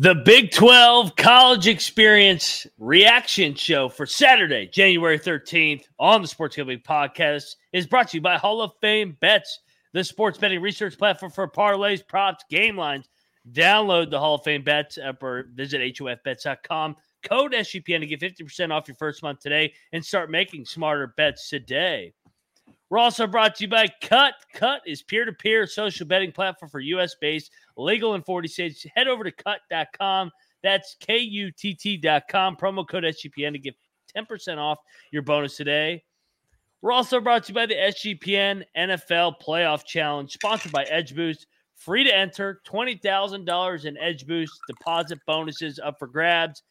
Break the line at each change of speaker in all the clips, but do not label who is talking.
The Big 12 College Experience reaction show for Saturday, January 13th on the Sports Gambling Podcast is brought to you by Hall of Fame Bets, the sports betting research platform for parlays, props, game lines. Download the Hall of Fame Bets app or visit HOFBets.com. Code SGPN to get 50% off your first month today and start making smarter bets today. We're also brought to you by Kutt. Kutt is peer to peer social betting platform for US based, legal in 40 states. Head over to kutt.com. That's K U T T.com. Promo code SGPN to get 10% off your bonus today. We're also brought to you by the SGPN NFL Playoff Challenge, sponsored by Edge Boost. Free to enter, $20,000 in Edge Boost deposit bonuses up for grabs.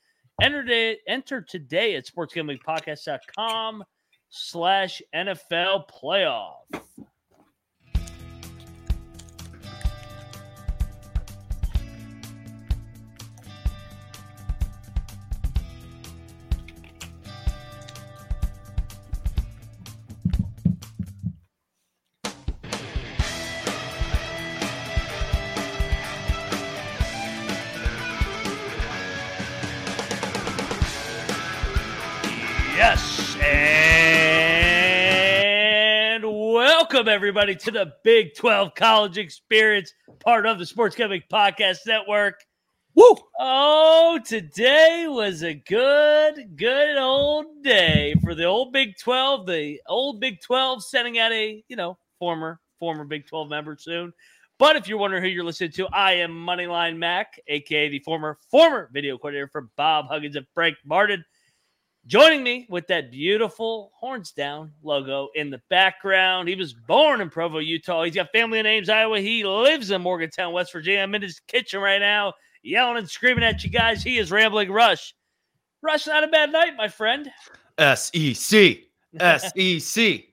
Enter today, enter today at sportsgamblingpodcast.com slash NFL playoff. Everybody to the Big 12 College Experience, part of the Sports Gambling Podcast Network.
Woo!
Oh, today was a good, good old day for the old Big 12. The old Big 12 sending out a, you know, former, former Big 12 member soon. But if you're wondering who you're listening to, I am Moneyline Mac, aka the former, former video coordinator for Bob Huggins and Frank Martin. Joining me with that beautiful horns down logo in the background. He was born in Provo, Utah. He's got family in Ames, Iowa. He lives in Morgantown, West Virginia. I'm in his kitchen right now, yelling and screaming at you guys. He is rambling Rush. Rush, not a bad night, my friend.
SEC, SEC,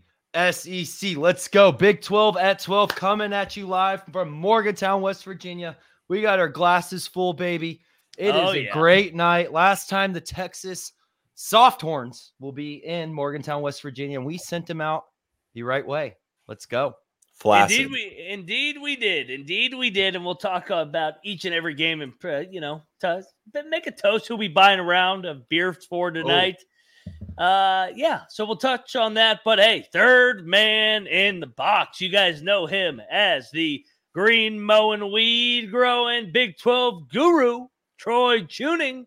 SEC. Let's go. Big 12 at 12 coming at you live from Morgantown, West Virginia. We got our glasses full, baby. It oh, is
Oh,
a
yeah.
great night. Last time the Texas Softhorns will be in Morgantown, West Virginia, and we sent them out the right way. Let's go.
Flaccid.
Indeed, we indeed we did. Indeed, we did, and we'll talk about each and every game and uh, you know, to, make a toast. Who'll be buying a round of beer for tonight? Uh, yeah. So we'll touch on that. But hey, third man in the box. You guys know him as the green mowing, weed growing, Big Twelve guru, Troy Chewning.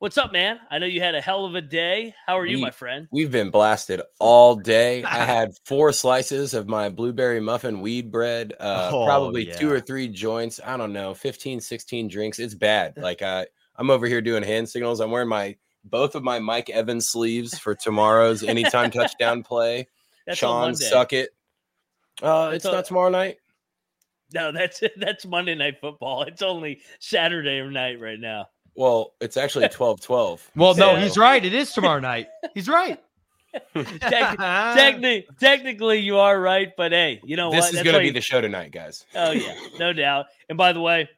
What's up, man? I know you had a hell of a day. How are you, my friend?
We've been blasted all day. I had four slices of my blueberry muffin weed bread, uh,
Oh,
probably two or three joints. I don't know, 15, 16 drinks. It's bad. Like I, I'm over here doing hand signals. I'm wearing my both of my Mike Evans sleeves for tomorrow's anytime touchdown play.
That's
Sean, suck it. Uh, it's not tomorrow night.
No, that's that's Monday night football. It's only Saturday night right now.
Well, it's actually 12 12.
Well, no, he's right. It is tomorrow night. He's right.
Tec- Techni- technically, you are right, but hey, you know
This
what?
is
That's
going to be
you-
the show tonight, guys.
Oh yeah, no doubt. And by the way,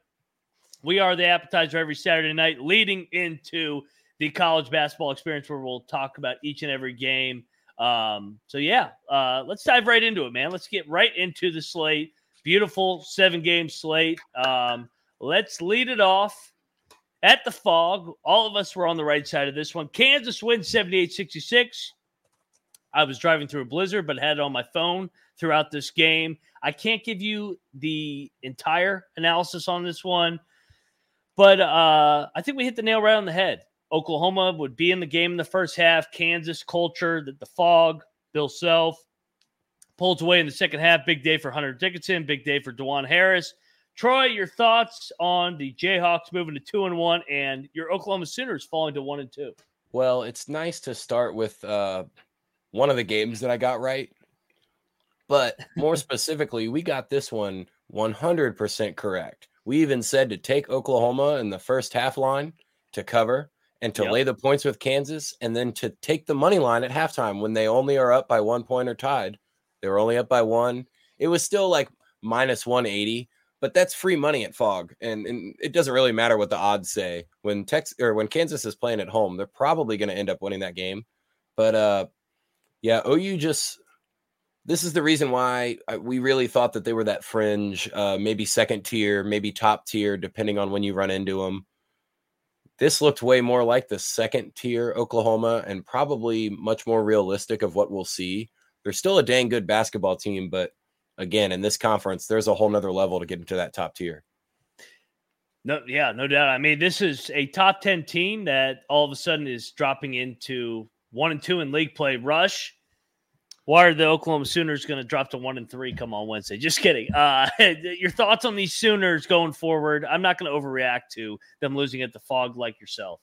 we are the appetizer every Saturday night, leading into the college basketball experience, where we'll talk about each and every game. Um, so yeah, uh, let's dive right into it, man. Let's get right into the slate. Beautiful seven game slate. Um, let's lead it off at the Phog. All of us were on the right side of this one. Kansas wins 78 66. I was driving through a blizzard, but had it on my phone throughout this game. I can't give you the entire analysis on this one, but uh, I think we hit the nail right on the head. Oklahoma would be in the game in the first half. Kansas culture, the, the Phog, Bill Self pulls away in the second half. Big day for Hunter Dickinson. Big day for Dajuan Harris. Troy, your thoughts on the Jayhawks moving to two and one, and your Oklahoma Sooners falling to one and two?
Well, it's nice to start with uh, one of the games that I got right. But more specifically, we got this one 100% correct. We even said to take Oklahoma in the first half line to cover and to
Yep.
lay the points with Kansas and then to take the money line at halftime when they only are up by one point or tied. They were only up by one. It was still like minus 180, but that's free money at Phog. And, and it doesn't really matter what the odds say. When Tex or when Kansas is playing at home, they're probably going to end up winning that game. But uh yeah, OU just this is the reason why we really thought that they were that fringe, uh, maybe second tier, maybe top tier, depending on when you run into them. this looked way more like the second tier Oklahoma and probably much more realistic of what we'll see. They're still a dang good basketball team, but again, in this conference, there's a whole nother level to get into that top tier.
No, yeah, no doubt. I mean, this is a top 10 team that all of a sudden is dropping into one and two in league play. Rush, why are the Oklahoma Sooners going to drop to one and three come on Wednesday? Just kidding. Uh, your thoughts on these Sooners going forward? I'm not going to overreact to them losing at the Phog like yourself.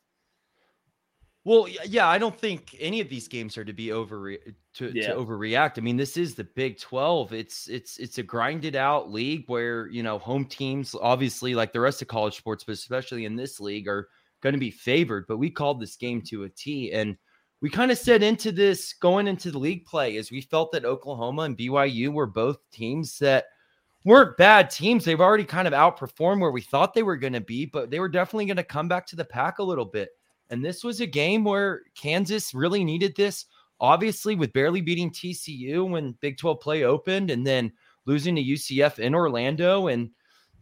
Well, yeah, I don't think any of these games are to be over to, yeah. to overreact. I mean, this is the Big 12. It's it's it's a grinded out league where, you know, home teams obviously like the rest of college sports, but especially in this league are going to be favored, but we called this game to a T and we kind of set into this going into the league play as we felt that Oklahoma and BYU were both teams that weren't bad teams. They've already kind of outperformed where we thought they were going to be, but they were definitely going to come back to the pack a little bit. And this was a game where Kansas really needed this. Obviously, with barely beating TCU when Big 12 play opened and then losing to UCF in Orlando. And,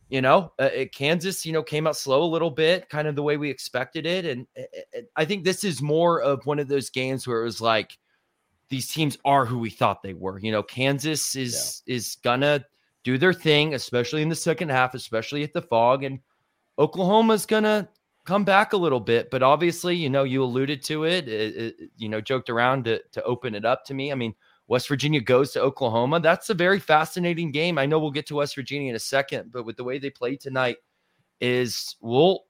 you know, uh, Kansas, you know, came out slow a little bit, kind of the way we expected it. And uh, I think this is more of one of those games where it was like, these teams are who we thought they were. You know, Kansas is yeah. is gonna do their thing, especially in the second half, especially at the Phog, and Oklahoma's gonna come back a little bit. But obviously, you know, you alluded to it, it, it, you know, joked around to, to open it up to me. I mean, West Virginia goes to Oklahoma. That's a very fascinating game. I know we'll get to West Virginia in a second, but with the way they played tonight, is well,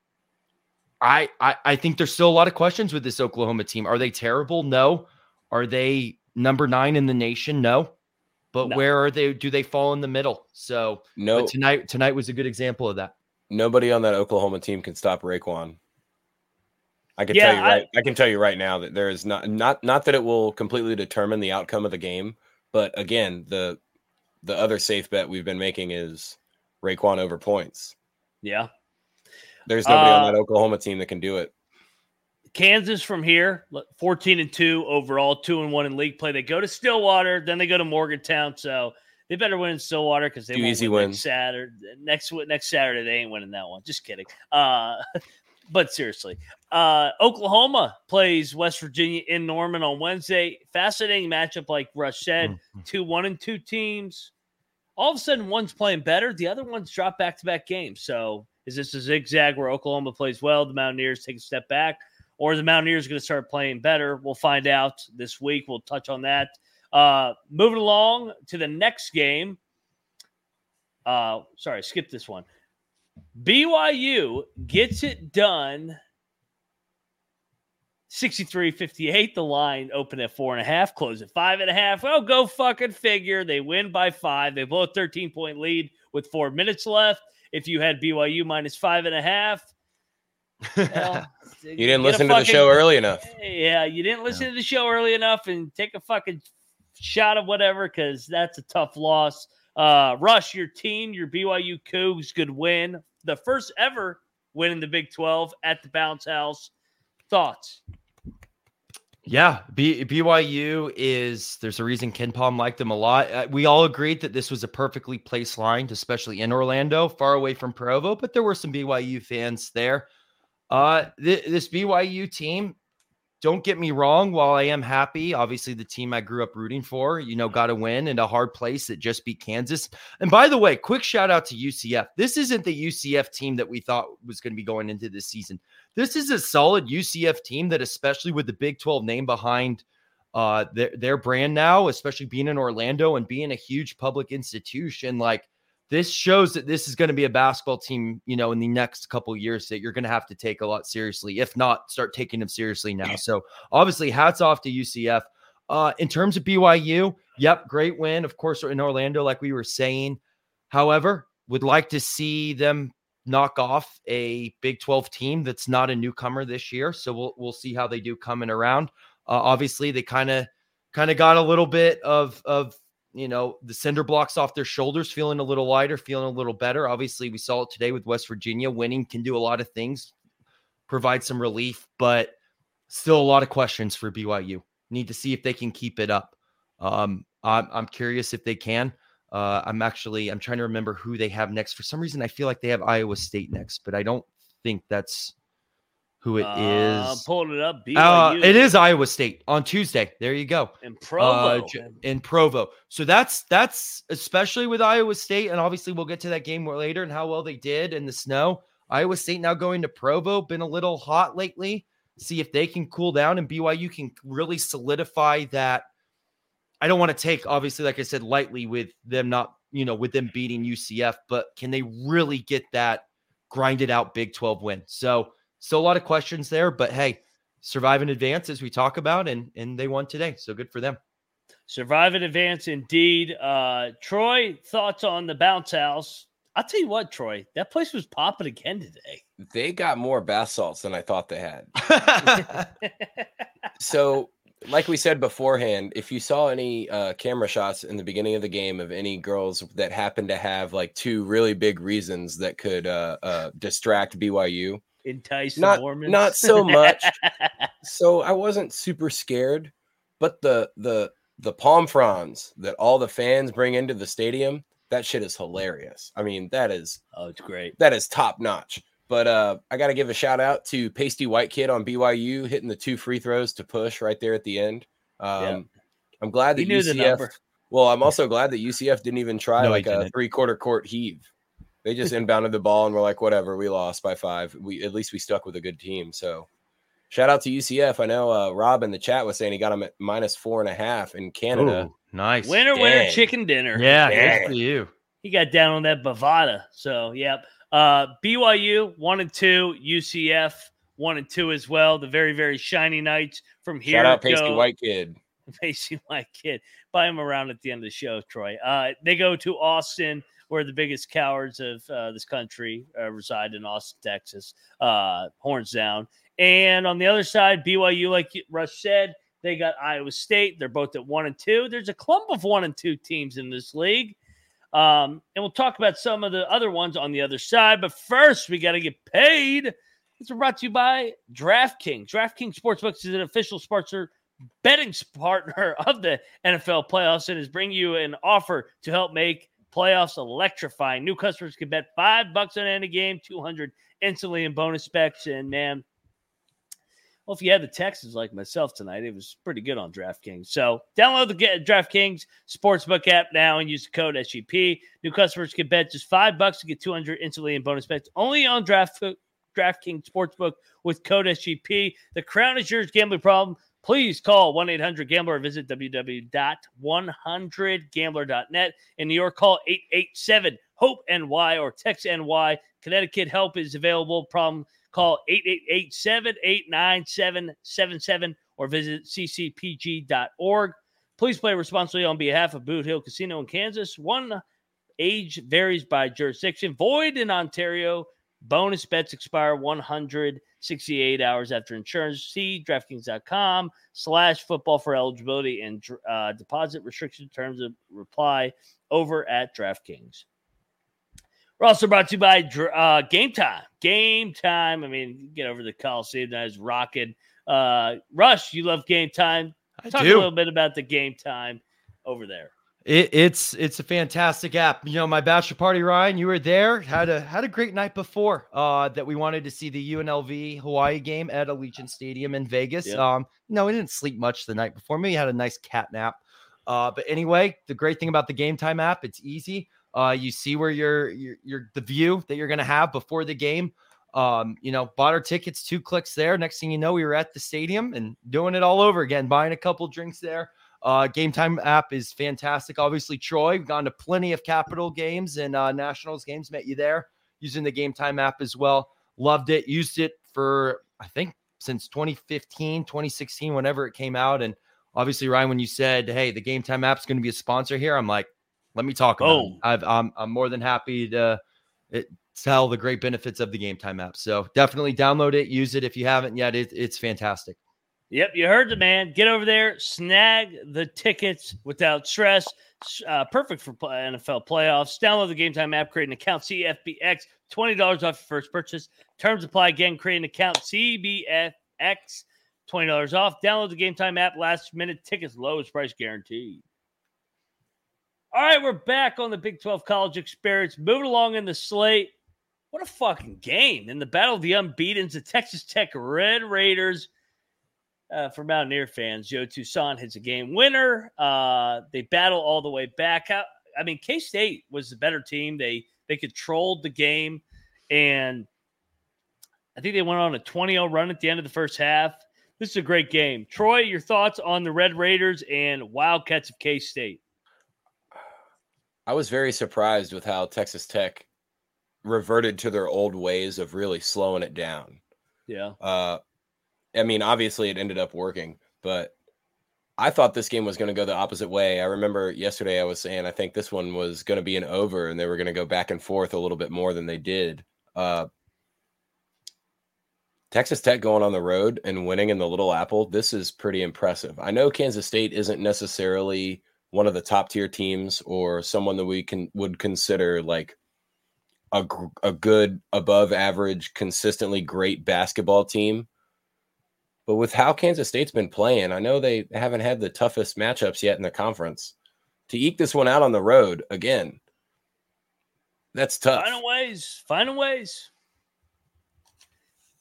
I, I I think there's still a lot of questions with this Oklahoma team. Are they terrible? No. Are they number nine in the nation? No. But no. where are they? Do they fall in the middle? So no. tonight tonight was a good example of that
nobody on that Oklahoma team can stop RaeQuan. I can yeah, tell you right. I, I, can tell you right now that there is not not not that it will completely determine the outcome of the game, but again, the the other safe bet we've been making is RaeQuan over points.
Yeah,
there's nobody uh, on that Oklahoma team that can do it.
Kansas from here, 14 and 2 overall, 2 and 1 in league play. They go to Stillwater, then they go to Morgantown. So they better win in Stillwater because they
Do easy win next
Saturday. Next next Saturday, they ain't winning that one. Just kidding. Uh, but seriously, uh, Oklahoma plays West Virginia in Norman on Wednesday. Fascinating matchup, like Rush said. Mm-hmm. Two one and two teams. All of a sudden, one's playing better. The other one's dropped back to back games. So is this a zigzag where Oklahoma plays well, the Mountaineers take a step back, or the Mountaineers going to start playing better? We'll find out this week. We'll touch on that. Uh, moving along to the next game. Uh, sorry, skip this one. BYU gets it done 63 58. The line open at four and a half, close at five and a half. Oh, go fucking figure. They win by five. They blow a 13 point lead with four minutes left. If you had BYU minus five and a half,
well, you didn't listen fucking, to the show early enough.
Yeah, you didn't listen yeah. to the show early enough and take a fucking shot of whatever because that's a tough loss. Uh, Rush, your team, your BYU Cougs could win the first ever win in the Big 12 at the Bounce House. Thoughts?
Yeah, B- BYU is there's a reason KenPom liked them a lot. Uh, we all agreed that this was a perfectly placed line, especially in Orlando, far away from Provo, but there were some BYU fans there. Uh, th- this BYU team don't get me wrong. While I am happy, obviously the team I grew up rooting for, you know, got a win in a hard place that just beat Kansas. And by the way, quick shout out to UCF. This isn't the UCF team that we thought was going to be going into this season. This is a solid UCF team that, especially with the Big 12 name behind uh, their, their brand now, especially being in Orlando and being a huge public institution, like this shows that this is going to be a basketball team, you know, in the next couple years that you're going to have to take a lot seriously. If not, start taking them seriously now. So obviously, hats off to UCF. Uh, in terms of BYU, yep, great win, of course, in Orlando, like we were saying. However, would like to see them knock off a Big 12 team that's not a newcomer this year. So we'll we'll see how they do coming around. Uh, obviously, they kind of kind of got a little bit of of you know, the cinder blocks off their shoulders, feeling a little lighter, feeling a little better. Obviously, we saw it today with West Virginia. Winning can do a lot of things, provide some relief, but still a lot of questions for BYU. Need to see if they can keep it up. Um, I'm, I'm curious if they can. Uh, I'm actually I'm trying to remember who they have next. For some reason, I feel like they have Iowa State next, but I don't think that's who it
Uh,
is.
pulling it up. BYU
Uh, it is Iowa State on Tuesday. There you go.
in
Uh,
Provo.
J- in Provo. So that's that's especially with Iowa State, and obviously we'll get to that game more later and how well they did in the snow. Iowa State now going to Provo, been a little hot lately. See if they can cool down and BYU can really solidify that. I don't want to take obviously, like I said, lightly with them not, you know, with them beating UCF, but can they really get that grinded out Big 12 win? So still a lot of questions there, but hey, survive in advance as we talk about, and and they won today. So good for them.
Survive in advance indeed. Uh, Troy, thoughts on the bounce house? I'll tell you what, Troy, that place was popping again today.
They got more bath salts than I thought they had. So, like we said beforehand, if you saw any uh, camera shots in the beginning of the game of any girls that happened to have like two really big reasons that could uh, uh, distract BYU,
Entice the
Not-
Mormons.
not so much. so I wasn't super scared. But the the the palm fronds that all the fans bring into the stadium, that shit is hilarious. I mean, that is
oh, it's great.
that is top notch. But uh, I got to give a shout out to Pasty White Kid on BYU hitting the two free throws to push right there at the end. Um,
Yeah.
I'm glad that
He knew the
UCF.
number.
Well, I'm also glad that UCF didn't even try
No,
like a three quarter court heave. They just inbounded the ball and we're like, whatever, we lost by five. We at least we stuck with a good team. So shout out to UCF. I know uh, Rob in the chat was saying he got him at minus four and a half in Canada.
Ooh, nice.
Winner, winner, chicken dinner.
Yeah,
Dang.
good for you.
He got down on that Bovada. So, yep. Uh, BYU one and two, UCF one and two as well. The very, very shiny Knights from here.
Shout out Pasty
go-
White Kid.
Pacey White Kid. Buy him around at the end of the show, Troy. Uh, they go to Austin, where the biggest cowards of uh, this country uh, reside in Austin, Texas. Uh, horns down. And on the other side, BYU, like Rush said, they got Iowa State. They're both at one and two. There's a clump of one and two teams in this league. Um, and we'll talk about some of the other ones on the other side. But first, we got to get paid. It's brought to you by DraftKings. DraftKings Sportsbooks is an official sponsor betting partner of the NFL playoffs and is bringing you an offer to help make playoffs electrifying. New customers can bet five bucks on any game, 200 instantly in bonus specs. And man, well, if you had the Texans like myself tonight, it was pretty good on DraftKings. So download the DraftKings Sportsbook app now and use the code SGP. New customers can bet just five bucks to get 200 instantly in bonus bets only on Draft DraftKings Sportsbook with code SGP. The crown is yours. Gambling problem? Please call 1 800 Gambler or visit www.100gambler.net. In New York, call 887 HOPE NY or text NY. Connecticut help is available. Problem call 888 789 777 or visit ccpg.org. Please play responsibly on behalf of Boot Hill Casino in Kansas. One age varies by jurisdiction. Void in Ontario. Bonus bets expire 168 hours after insurance. See DraftKings.com slash football for eligibility and uh, deposit restriction terms of reply over at DraftKings. We're also brought to you by uh, Game Time. Game Time. I mean, get over the Coliseum. That is rocking. Uh, Rush, you love Game Time.
I
Talk
do.
a little bit about the Game Time over there.
It, it's it's a fantastic app. You know, my bachelor party, Ryan, you were there. Had a had a great night before. Uh, that we wanted to see the UNLV Hawaii game at Allegiant Stadium in Vegas.
Yep.
Um, no, we didn't sleep much the night before. Maybe had a nice cat nap. Uh, but anyway, the great thing about the Game Time app, it's easy. Uh, you see where you're you're, you're the view that you're gonna have before the game. Um, you know, bought our tickets, two clicks there. Next thing you know, we were at the stadium and doing it all over again, buying a couple drinks there. Uh, Game Time app is fantastic. Obviously, Troy, we've gone to plenty of Capital games and uh, Nationals games. Met you there using the Game Time app as well. Loved it. Used it for I think since 2015, 2016, whenever it came out. And obviously, Ryan, when you said, "Hey, the Game Time app's going to be a sponsor here," I'm like, "Let me talk about it." I've, I'm I'm more than happy to it, tell the great benefits of the Game Time app. So definitely download it, use it if you haven't yet. It, it's fantastic.
Yep, you heard the man. Get over there, snag the tickets without stress. Uh, perfect for pl- NFL playoffs. Download the Game Time app, create an account, CFBX, $20 off your first purchase. Terms apply again, create an account, CBFX, $20 off. Download the Game Time app, last minute tickets, lowest price guaranteed. All right, we're back on the Big 12 college experience. Moving along in the slate. What a fucking game. In the battle of the unbeatens, the Texas Tech Red Raiders. Uh, for Mountaineer fans, Joe Toussaint hits a game winner. Uh, they battle all the way back. I, I mean, K State was the better team. They they controlled the game, and I think they went on a 20-0 run at the end of the first half. This is a great game. Troy, your thoughts on the Red Raiders and Wildcats of K State?
I was very surprised with how Texas Tech reverted to their old ways of really slowing it down.
Yeah.
Uh, I mean, obviously it ended up working, but I thought this game was going to go the opposite way. I remember yesterday I was saying I think this one was going to be an over and they were going to go back and forth a little bit more than they did. Uh, Texas Tech going on the road and winning in the Little Apple, this is pretty impressive. I know Kansas State isn't necessarily one of the top tier teams or someone that we can would consider like a, a good above average consistently great basketball team but with how kansas state's been playing i know they haven't had the toughest matchups yet in the conference to eke this one out on the road again that's tough
Finding ways. Finding ways.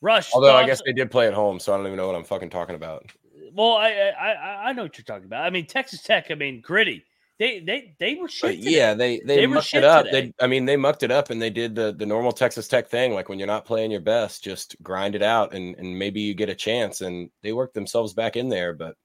Rush.
although i guess they did play at home so i don't even know what i'm fucking talking about
Well, I, I I I know what you're talking about. I mean, Texas Tech. I mean, gritty. They they they were shit. Today.
yeah, they they,
They
mucked it up.
today.
They, I mean, they mucked it up and they did the the normal Texas Tech thing. Like when you're not playing your best, just grind it out and and maybe you get a chance. And they worked themselves back in there. But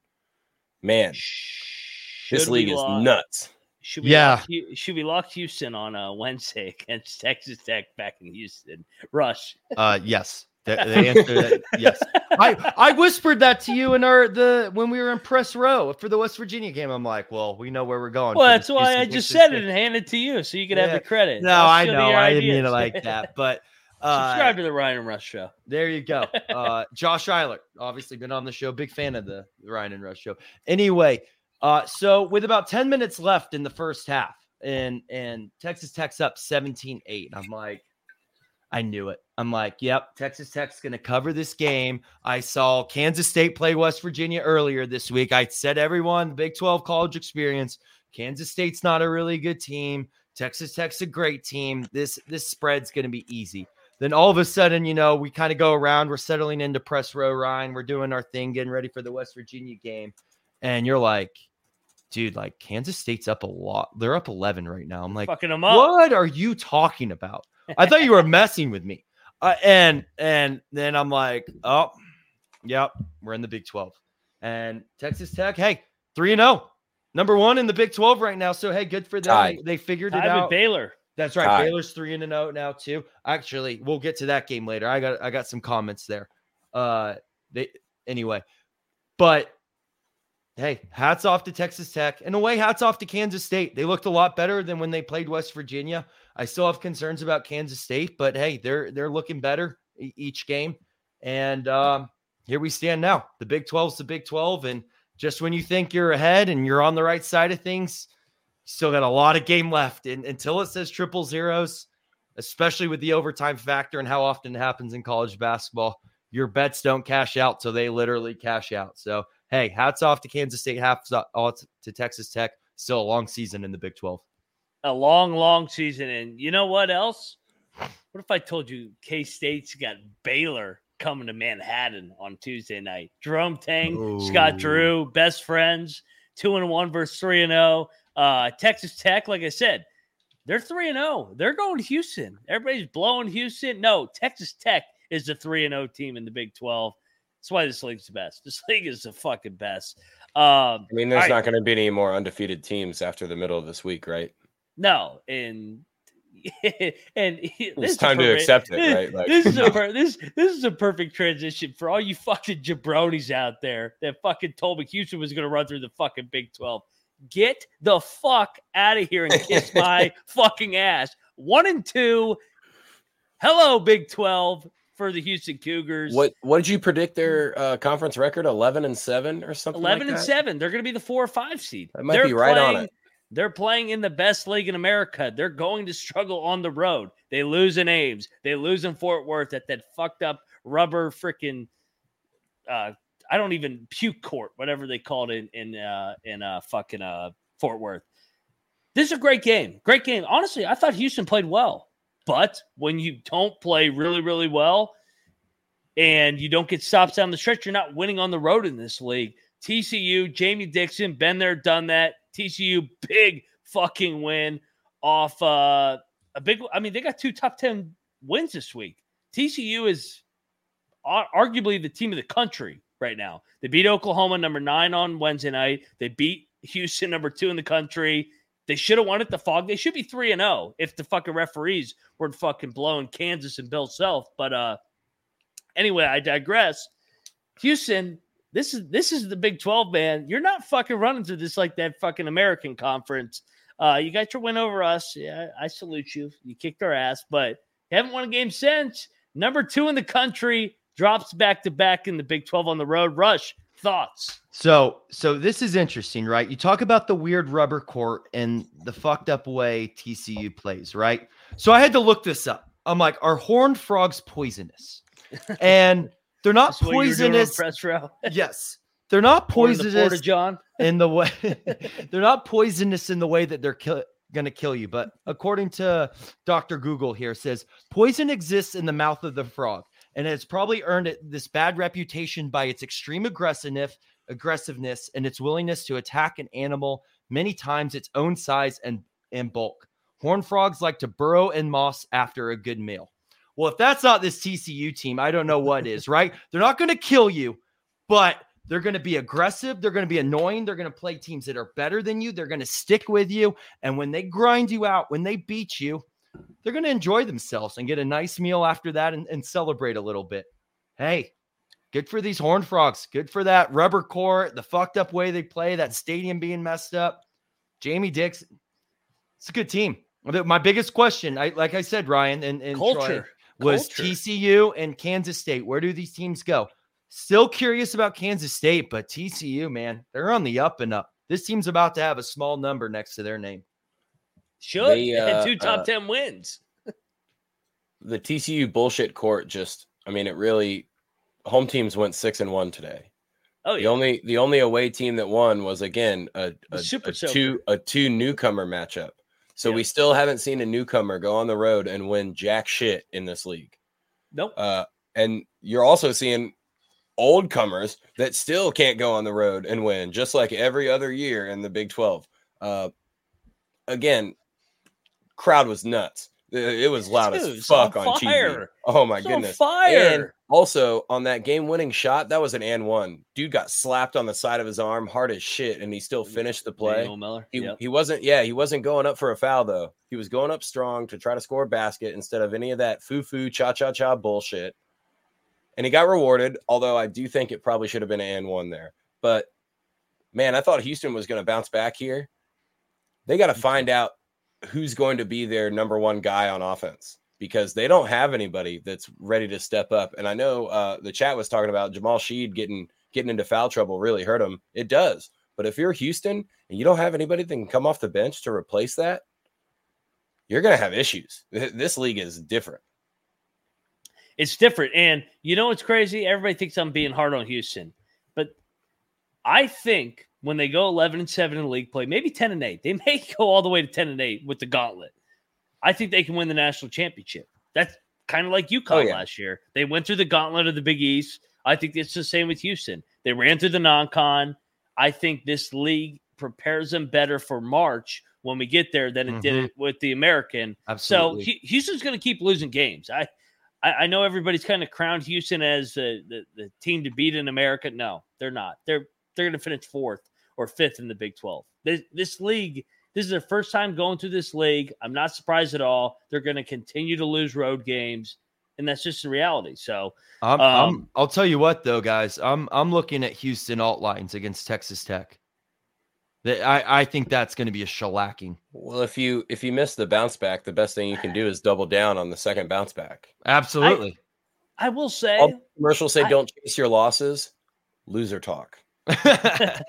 man,
Should
this
we
league is nuts.
Should we
Yeah.
lock, should we lock Houston on uh, Wednesday against Texas Tech back in Houston? Rush.
Uh, yes. The, the answer that, yes. I I whispered that to you in our the when we were in press row for the West Virginia game. I'm like, well, we know where we're going.
Well, that's why I just said it and handed it to you, so you could have the credit.
No, I know. I didn't mean it like that, but uh,
Subscribe to the Ryan and Rush show.
There you go. Uh, Josh Eilert, obviously been on the show, big fan of the Ryan and Rush show. Anyway, uh, so with about 10 minutes left in the first half, and and Texas Tech's up 17-8. I'm like, I knew it. I'm like, yep, Texas Tech's gonna cover this game. I saw Kansas State play West Virginia earlier this week. I said everyone, Big 12 college experience. Kansas State's not a really good team. Texas Tech's a great team. This this spread's gonna be easy then all of a sudden, you know, we kind of go around. We're settling into press row, Ryan. We're doing our thing, getting ready for the West Virginia game. And you're like, dude, like Kansas State's up a lot. They're up 11 right now. I'm like,
Fucking them up.
what are you talking about? I thought you were messing with me. Uh, and and then I'm like, oh, yep, we're in the Big 12. And Texas Tech, hey, 3 and 0. Number 1 in the Big 12 right now. So hey, good for them.
Tied.
They, they figured it out.
with Baylor.
That's right.
Tied.
Baylor's three and a note now too. Actually, we'll get to that game later. I got I got some comments there. Uh, they anyway, but hey, hats off to Texas Tech. In a way, hats off to Kansas State. They looked a lot better than when they played West Virginia. I still have concerns about Kansas State, but hey, they're they're looking better each game. And um, here we stand now. The Big 12's the Big 12, and just when you think you're ahead and you're on the right side of things, still got a lot of game left. And until it says triple zeros, especially with the overtime factor and how often it happens in college basketball, your bets don't cash out so they literally cash out. So, hey, hats off to Kansas State, hats off to Texas Tech. Still a long season in the Big 12.
A long, long season. And you know what else? What if I told you K State's got Baylor coming to Manhattan on Tuesday night? Jerome Tang, Scott Drew, best friends, two and one versus three and zero. Uh, Texas Tech, like I said, they're three and zero. They're going to Houston. Everybody's blowing Houston. No, Texas Tech is the three and zero team in the Big Twelve. That's why this league's the best. This league is the fucking best. Um,
I mean, there's
right.
not going to be any more undefeated teams after the middle of this week, right?
No, and and this
It's time to
perfect-
accept it,
this-
right? Like-
this is a per- this this is a perfect transition for all you fucking jabronis out there that fucking told me Houston was going to run through the fucking Big Twelve. Get the fuck out of here and kiss my fucking ass. One and two. Hello, Big Twelve for the Houston Cougars.
What what did you predict their uh, conference record? Eleven and seven or something?
Eleven
like
and
that?
seven. They're going to be the four or five seed.
That might
They're
be right on it.
They're playing in the best league in America. They're going to struggle on the road. They lose in Ames. They lose in Fort Worth at that fucked up rubber freaking. Uh, I don't even puke court, whatever they called it in uh, in uh, fucking uh, Fort Worth. This is a great game. Great game. Honestly, I thought Houston played well. But when you don't play really, really well and you don't get stops down the stretch, you're not winning on the road in this league. TCU, Jamie Dixon, been there, done that. TCU, big fucking win off uh, a big. I mean, they got two top 10 wins this week. TCU is arguably the team of the country right now. They beat Oklahoma number nine on Wednesday night. They beat Houston number two in the country. They should have won at the Phog. They should be three and zero oh if the fucking referees weren't fucking blowing Kansas and Bill Self. But uh, anyway, I digress. Houston, this is this is the Big Twelve, man. You're not fucking running through this like that fucking American conference. Uh, you got your win over us. Yeah, I salute you. You kicked our ass, but haven't won a game since. Number two in the country drops back to back in the Big 12 on the road. Rush, thoughts?
So, so this is interesting, right? You talk about the weird rubber court and the fucked up way TCU plays, right? So I had to look this up. I'm like, are horned frogs poisonous? And they're not poisonous.
Press row.
yes, they're not poisonous.
The John.
in the way they're not poisonous in the way that they're kill, going to kill you. But according to Dr. Google here, says poison exists in the mouth of the frog and it's probably earned it this bad reputation by its extreme aggressiveness, aggressiveness and its willingness to attack an animal many times its own size and, and bulk. Horned frogs like to burrow in moss after a good meal. Well, if that's not this TCU team, I don't know what is, right? They're not going to kill you, but they're going to be aggressive. They're going to be annoying. They're going to play teams that are better than you. They're going to stick with you. And when they grind you out, when they beat you, they're going to enjoy themselves and get a nice meal after that and, and celebrate a little bit. Hey, good for these horned frogs. Good for that rubber court, the fucked up way they play, that stadium being messed up. Jamie Dixon, it's a good team. My biggest question, I like I said, Ryan and, and
culture
Troy, was
culture.
TCU and Kansas State. Where do these teams go? Still curious about Kansas State, but TCU, man, they're on the up and up. This team's about to have a small number next to their name.
Should they, uh, had two top uh, ten wins.
the TCU bullshit court just, I mean, it really. Home teams went six and one today.
Oh, yeah.
The only the only away team that won was again a, a, Super a two a two newcomer matchup. So yeah. we still haven't seen a newcomer go on the road and win jack shit in this league.
Nope.
Uh, and you're also seeing old comers that still can't go on the road and win, just like every other year in the Big 12. Uh, again, crowd was nuts. It was loud Dude, as fuck on, on TV. Oh my goodness.
fire. And
also on that game winning shot, that was an and one. Dude got slapped on the side of his arm hard as shit, and he still finished the play.
Miller.
He,
yep.
he wasn't, yeah, he wasn't going up for a foul though. He was going up strong to try to score a basket instead of any of that foo foo cha cha cha bullshit. And he got rewarded, although I do think it probably should have been an and one there. But man, I thought Houston was going to bounce back here. They got to find out who's going to be their number one guy on offense because they don't have anybody that's ready to step up. And I know uh, the chat was talking about Jamal Shead getting getting into foul trouble really hurt him. It does. But if you're Houston and you don't have anybody that can come off the bench to replace that, you're going to have issues. This league is different.
It's different. And you know what's crazy? Everybody thinks I'm being hard on Houston. But I think when they go 11 and 7 in league play, maybe 10 and 8. They may go all the way to 10 and 8 with the gauntlet. I think they can win the national championship. That's kind of like UConn oh, yeah. last year. They went through the gauntlet of the Big East. I think it's the same with Houston. They ran through the non-con. I think this league prepares them better for March when we get there than it mm-hmm. did it with the American.
Absolutely.
So Houston's going to keep losing games. I, I, know everybody's kind of crowned Houston as the, the, the team to beat in America. No, they're not. They're they're going to finish fourth or fifth in the Big 12. This, this league, this is their first time going through this league. I'm not surprised at all. They're going to continue to lose road games, and that's just the reality. So,
I'm, um, i will tell you what, though, guys, I'm I'm looking at Houston alt lines against Texas Tech. That I, I think that's going to be a shellacking.
Well, if you if you miss the bounce back, the best thing you can do is double down on the second bounce back.
Absolutely.
I, I will say
All commercials say I, don't chase your losses. Loser talk.
I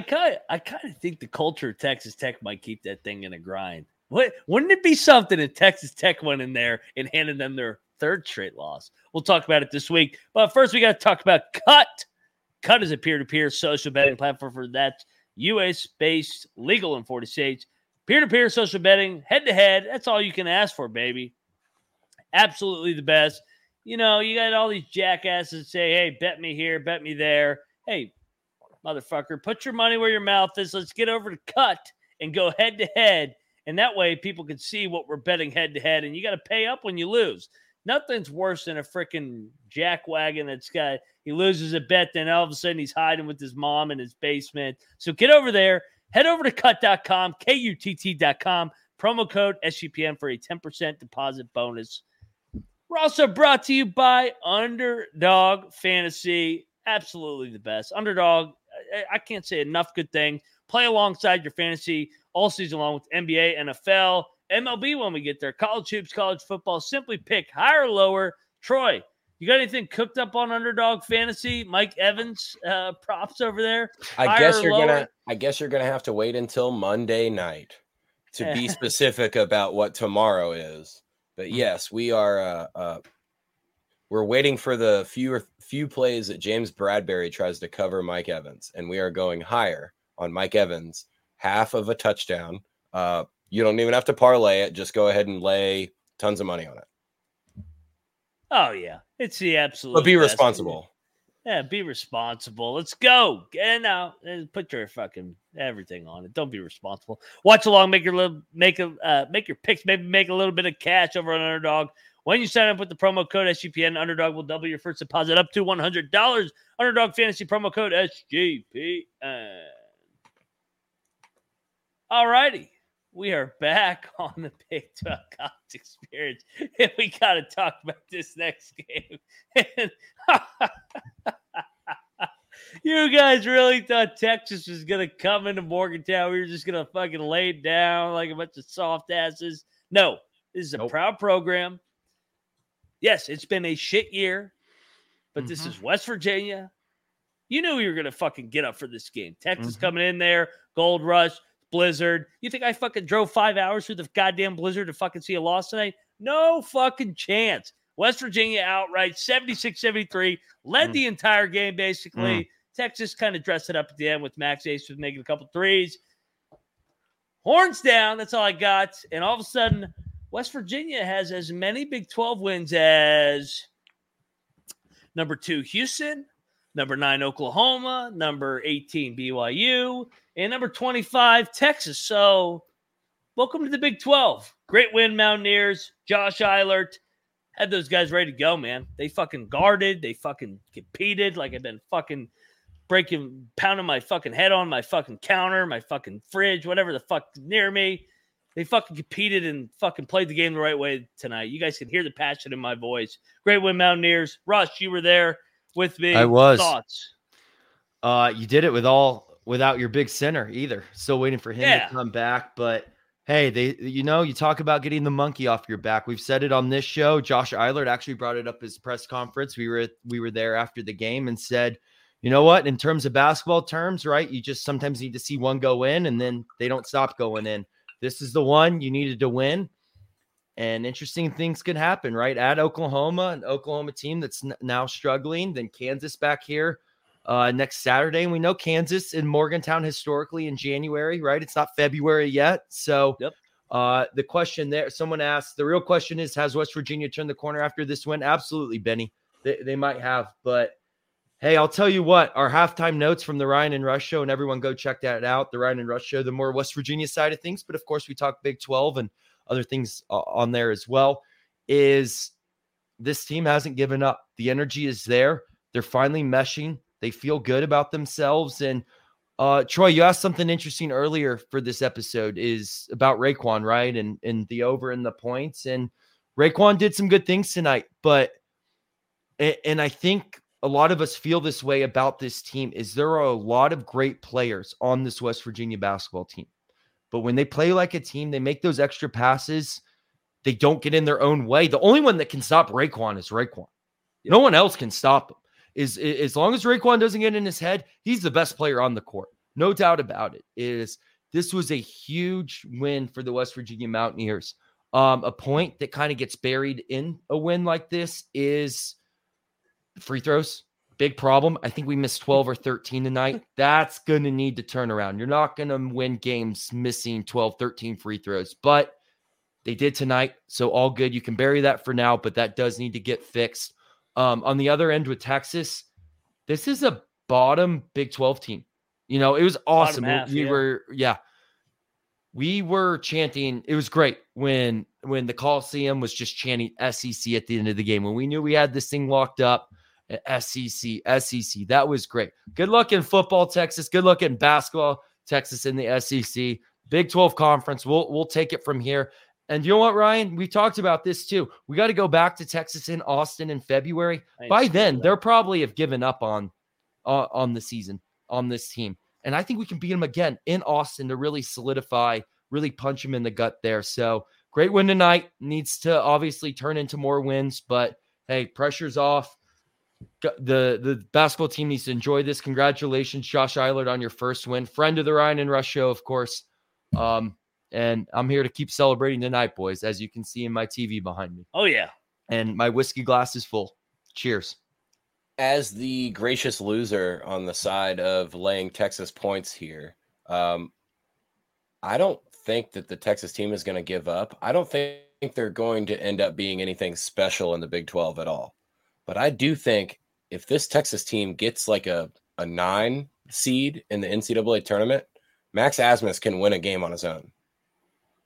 kind I kind of think the culture of Texas Tech might keep that thing in a grind. What wouldn't it be something if Texas Tech went in there and handed them their third straight loss? We'll talk about it this week. But first, we got to talk about Kutt. Kutt is a peer-to-peer social betting platform for that U.S. based, legal in 40 states. Peer to peer social betting, head to head. That's all you can ask for, baby. Absolutely the best. You know, you got all these jackasses say, hey, bet me here, bet me there. Hey, motherfucker, put your money where your mouth is. Let's get over to kutt and go head to head. And that way people can see what we're betting head to head. And you got to pay up when you lose. Nothing's worse than a freaking jackwagon that's got he loses a bet, then all of a sudden he's hiding with his mom in his basement. So get over there, head over to kutt.com, K-U-T-T.com, promo code SGPN for a 10% deposit bonus. We're also brought to you by Underdog Fantasy. Absolutely the best. Underdog, I can't say enough good thing. Play alongside your fantasy all season long with NBA, NFL, MLB when we get there, college hoops, college football. Simply pick higher or lower. Troy, you got anything cooked up on Underdog Fantasy? Mike Evans uh, props over there.
I guess you're lower? gonna. I guess you're gonna have to wait until Monday night to be specific about what tomorrow is. But mm-hmm. yes, we are. Uh, uh, we're waiting for the few few plays that James Bradberry tries to cover Mike Evans, and we are going higher on Mike Evans, half of a touchdown. Uh, you don't even have to parlay it; just go ahead and lay tons of money on it.
Oh yeah, it's the absolute.
But be responsible.
Yeah, be responsible. Let's go. Get out and put your fucking everything on it. Don't be responsible. Watch along, make your little make a uh, make your picks, maybe make a little bit of cash over on Underdog. When you sign up with the promo code SGPN, Underdog will double your first deposit up to one hundred dollars. Underdog Fantasy promo code SGPN. All righty we are back on the Big 12 college experience. And we got to talk about this next game. you guys really thought Texas was going to come into Morgantown? We were just going to fucking lay down like a bunch of soft asses. No, this is a nope. proud program. Yes, it's been a shit year, but mm-hmm. this is West Virginia. You knew you were going to fucking get up for this game. Texas mm-hmm. coming in there, gold rush blizzard. You think I fucking drove five hours through the goddamn blizzard to fucking see a loss tonight? No fucking chance. West Virginia outright 76 73, led mm. the entire game basically. Mm. Texas kind of dressed it up at the end with Max Abmas making a couple threes. Horns down. That's all I got. And all of a sudden, West Virginia has as many Big 12 wins as number two, Houston, number nine, Oklahoma, number 18, BYU, and number 25, Texas. So, welcome to the Big 12. Great win, Mountaineers. Josh Eilert had those guys ready to go, man. They fucking guarded, they fucking competed like I've been fucking breaking, pounding my fucking head on my fucking counter, my fucking fridge, whatever the fuck near me. They fucking competed and fucking played the game the right way tonight. You guys can hear the passion in my voice. Great win, Mountaineers. Rush, you were there with me.
I was.
Thoughts?
Uh, you did it with all without your big center either. Still waiting for him yeah. to come back, but hey, they you know, you talk about getting the monkey off your back. We've said it on this show. Josh Eilert actually brought it up his press conference. We were we were there after the game and said, you know what, in terms of basketball terms, right? You just sometimes need to see one go in and then they don't stop going in. This is the one you needed to win. And interesting things could happen, right? At Oklahoma, an Oklahoma team that's n- now struggling, then Kansas back here uh, next Saturday. And we know Kansas in Morgantown historically in January, right? It's not February yet. So yep. uh, the question there, someone asked, the real question is Has West Virginia turned the corner after this win? Absolutely, Benny. They, they might have. But hey, I'll tell you what, our halftime notes from the Ryan and Rush show, and everyone go check that out. The Ryan and Rush show, the more West Virginia side of things. But of course, we talk Big 12 and other things uh, on there as well. Is this team hasn't given up. The energy is there. They're finally meshing. They feel good about themselves. And uh, Troy, you asked something interesting earlier for this episode is about RaeQuan, right? And and the over and the points. And RaeQuan did some good things tonight, but and I think a lot of us feel this way about this team is there are a lot of great players on this West Virginia basketball team. But when they play like a team, they make those extra passes. They don't get in their own way. The only one that can stop RaeQuan is RaeQuan. Yep. No one else can stop him is, is as long as RaeQuan doesn't get in his head, he's the best player on the court. No doubt about it. Is this was a huge win for the West Virginia Mountaineers. Um, a point that kind of gets buried in a win like this is free throws. big problem. I think we missed 12 or 13 tonight. That's going to need to turn around. You're not going to win games missing 12, 13 free throws, but they did tonight. So all good. You can bury that for now, but that does need to get fixed. Um, on the other end with Texas, this is a bottom Big 12 team. You know, it was awesome.
half,
we
yeah.
were, yeah. We were chanting. It was great when when the Coliseum was just chanting SEC at the end of the game. When we knew we had this thing locked up, SEC, SEC. That was great. Good luck in football, Texas. Good luck in basketball, Texas in the SEC. Big 12 conference. We'll we'll take it from here. And you know what, Ryan? We talked about this too. We got to go back to Texas in Austin in February.
I
By then,
that.
probably have given up on uh, on the season on this team. And I think we can beat them again in Austin to really solidify, really punch them in the gut there. So great win tonight. Needs to obviously turn into more wins, but hey, pressure's off. G- The the basketball team needs to enjoy this. Congratulations, Josh Eilert, on your first win. Friend of the Ryan and Rush show, of course. Um, and I'm here to keep celebrating tonight, boys, as you can see in my TV behind me.
Oh yeah.
And my whiskey glass is full. Cheers.
as the gracious loser on the side of laying Texas points here, um, I don't think that the Texas team is going to give up. I don't think they're going to end up being anything special in the Big 12 at all. But I do think if this Texas team gets like a, a nine seed in the NCAA tournament, Max Abmas can win a game on his own.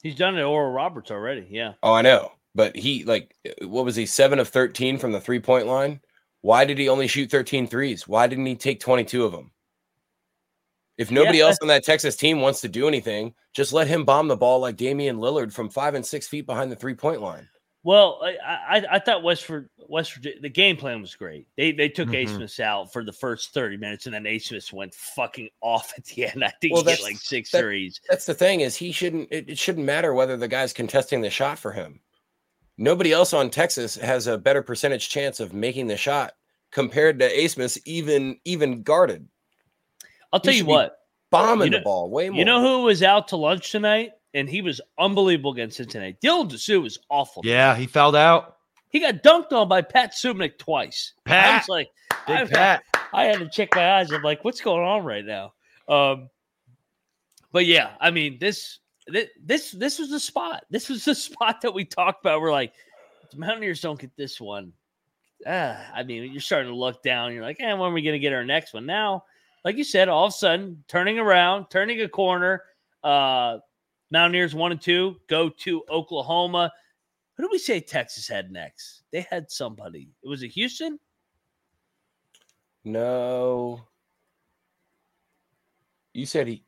He's done it to Oral Roberts already. Yeah.
Oh, I know. But he, like, what was he, seven of 13 from the three point line? Why did he only shoot 13 threes? Why didn't he take 22 of them? If nobody
Yeah.
else on that Texas team wants to do anything, just let him bomb the ball like Damian Lillard from five and six feet behind the three point line.
Well, I, I I thought West for West Virginia the game plan was great. They they took
Mhm.
Abmas out for the first thirty minutes, and then Abmas went fucking off at the end. I think
Well,
he hit like six
that-
threes.
That's the thing is he shouldn't. It, it shouldn't matter whether the guy's contesting the shot for him. Nobody else on Texas has a better percentage chance of making the shot compared to Abmas, even even guarded,
I'll tell you what.
bombing
You
the ball way more.
You know who was out to lunch tonight, and he was unbelievable against Cincinnati. Dylan Disu was awful.
Yeah, he fouled out.
he got dunked on by Pat Suemnick twice. I
Pat.
was like,
Big
I,
Pat.
I had to check my eyes. I'm like, what's going on right now? Um, but yeah, I mean, this this this was the spot. This was the spot that we talked about. We're like, the Mountaineers don't get this one. Ah, I mean, you're starting to look down. You're like, eh, when are we going to get our next one? Now, like you said, all of a sudden, turning around, turning a corner. Uh, Mountaineers one and two go to Oklahoma. Who do we say Texas had next? They had somebody. It was it Houston.
No. You said he.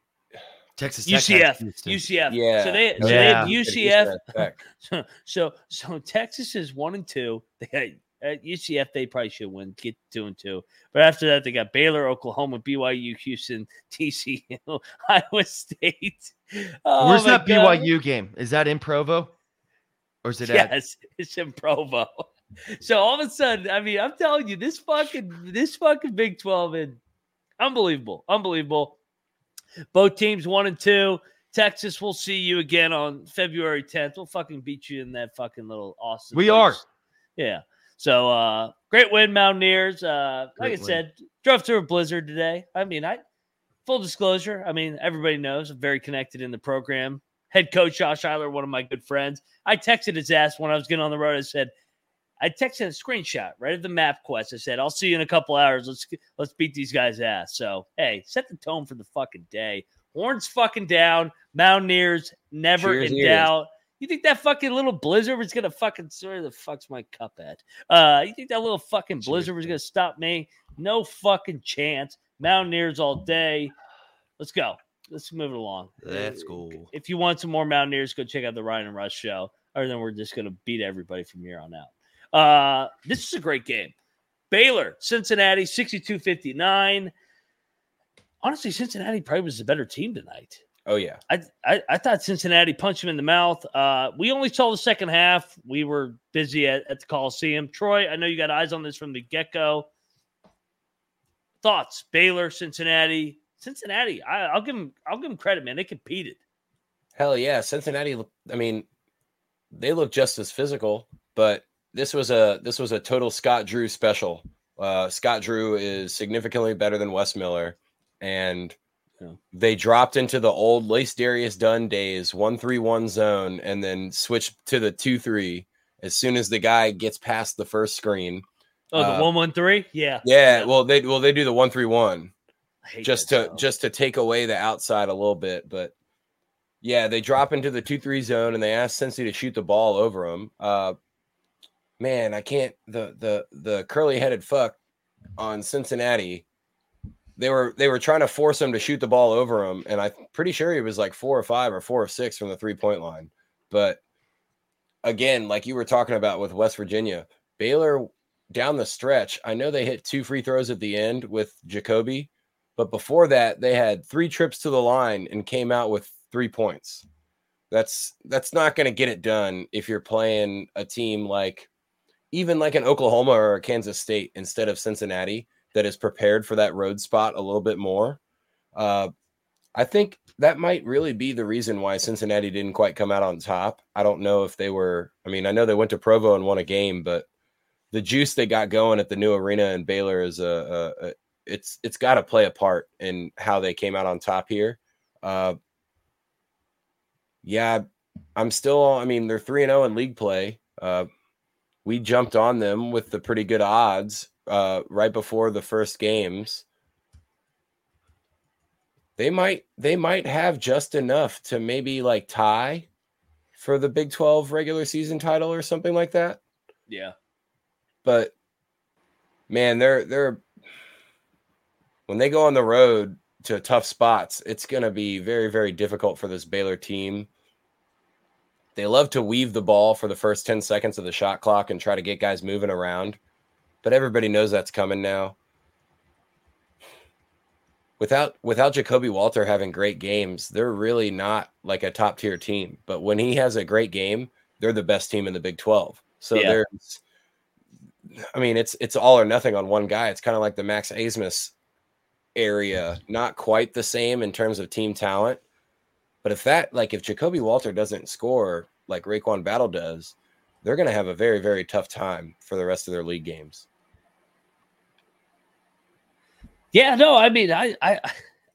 Texas Tech
UCF. UCF.
Yeah.
So they, so
Yeah.
they have UCF. So, so, so Texas is one and two. They got Uh, at UCF. They probably should win, get two and two. But after that, they got Baylor, Oklahoma, BYU, Houston, TCU, Iowa State. Oh
Where's that
God.
BYU game? Is that in Provo? Or is it at
Yes, it's in Provo. So all of a sudden, I mean, I'm telling you, this fucking this fucking Big 12 in unbelievable, unbelievable. Both teams one and two. Texas, we'll see you again on February 10th. We'll fucking beat you in that fucking little Austin.
We
place.
are.
Yeah. So uh great win, Mountaineers. Uh like
Great
I
win.
said, drove through a blizzard today. I mean, I full disclosure, I mean, everybody knows I'm very connected in the program. Head coach Josh Eilert, one of my good friends. I texted his ass when I was getting on the road. I said, I texted a screenshot right of the map quest. I said, I'll see you in a couple hours. Let's let's beat these guys' ass. So hey, set the tone for the fucking day. Horns fucking down. Mountaineers never
Cheers,
in doubt. You think that fucking little blizzard was gonna fucking where the fuck's my cup at? Uh, you think that little fucking blizzard was gonna stop me? No fucking chance. Mountaineers all day. Let's go. Let's move it along.
Let's
Uh,
go.
If you want some more Mountaineers, go check out the Ryan and Rush show. Other than we're just gonna beat everybody from here on out. Uh, this is a great game. Baylor, Cincinnati, 62-59. Honestly, Cincinnati probably was the better team tonight.
Oh yeah.
I, I I thought Cincinnati punched him in the mouth. Uh, we only saw the second half. We were busy at, at the Coliseum. Troy, I know you got eyes on this from the get go. Thoughts? Baylor, Cincinnati, Cincinnati. I, I'll give them. I'll give them credit, man. They competed.
Hell yeah, Cincinnati. I mean, they look just as physical, but this was a this was a total Scott Drew special Uh, Scott Drew is significantly better than Wes Miller, and
Yeah.
they dropped into the old LaceDarius Dunn days, one three one zone, and then switched to the two three as soon as the guy gets past the first screen.
Oh, the
Uh,
one one three. Yeah.
Yeah, well they well they do the one three one just to just to take away the outside a little bit, but yeah, they drop into the two three zone and they ask Cincy to shoot the ball over them. Uh, man, I can't the the the curly headed fuck on Cincinnati. They were they were trying to force him to shoot the ball over him, and I'm pretty sure he was like four or five or four or six from the three point line. But again, like you were talking about with West Virginia, Baylor down the stretch, I know they hit two free throws at the end with Ja'Kobe, but before that, they had three trips to the line and came out with three points. That's that's not going to get it done if you're playing a team like even like an Oklahoma or Kansas State instead of Cincinnati that is prepared for that road spot a little bit more. Uh, I think that might really be the reason why Cincinnati didn't quite come out on top. I don't know if they were. I mean, I know they went to Provo and won a game, but the juice they got going at the new arena in Baylor is a, a, a it's it's got to play a part in how they came out on top here. Uh, yeah, I'm still. I mean, they're three and zero in league play. Uh, we jumped on them with the pretty good odds uh, right before the first games. They might they might have just enough to maybe like tie for the Big 12 regular season title or something like that.
yeah.
But man, they're they're when they go on the road to tough spots, it's going to be very very difficult for this Baylor team. They love to weave the ball for the first 10 seconds of the shot clock and try to get guys moving around. But everybody knows that's coming now. Without without Ja'Kobe Walter having great games, they're really not like a top tier team. But when he has a great game, they're the best team in the Big 12. So
Yeah.
there's I mean, it's it's all or nothing on one guy. It's kind of like the Max Abmas area, not quite the same in terms of team talent. But if that, like, if Ja'Kobe Walter doesn't score like RaeQuan Battle does, they're going to have a very, very tough time for the rest of their league games.
Yeah, no, I mean, I, I,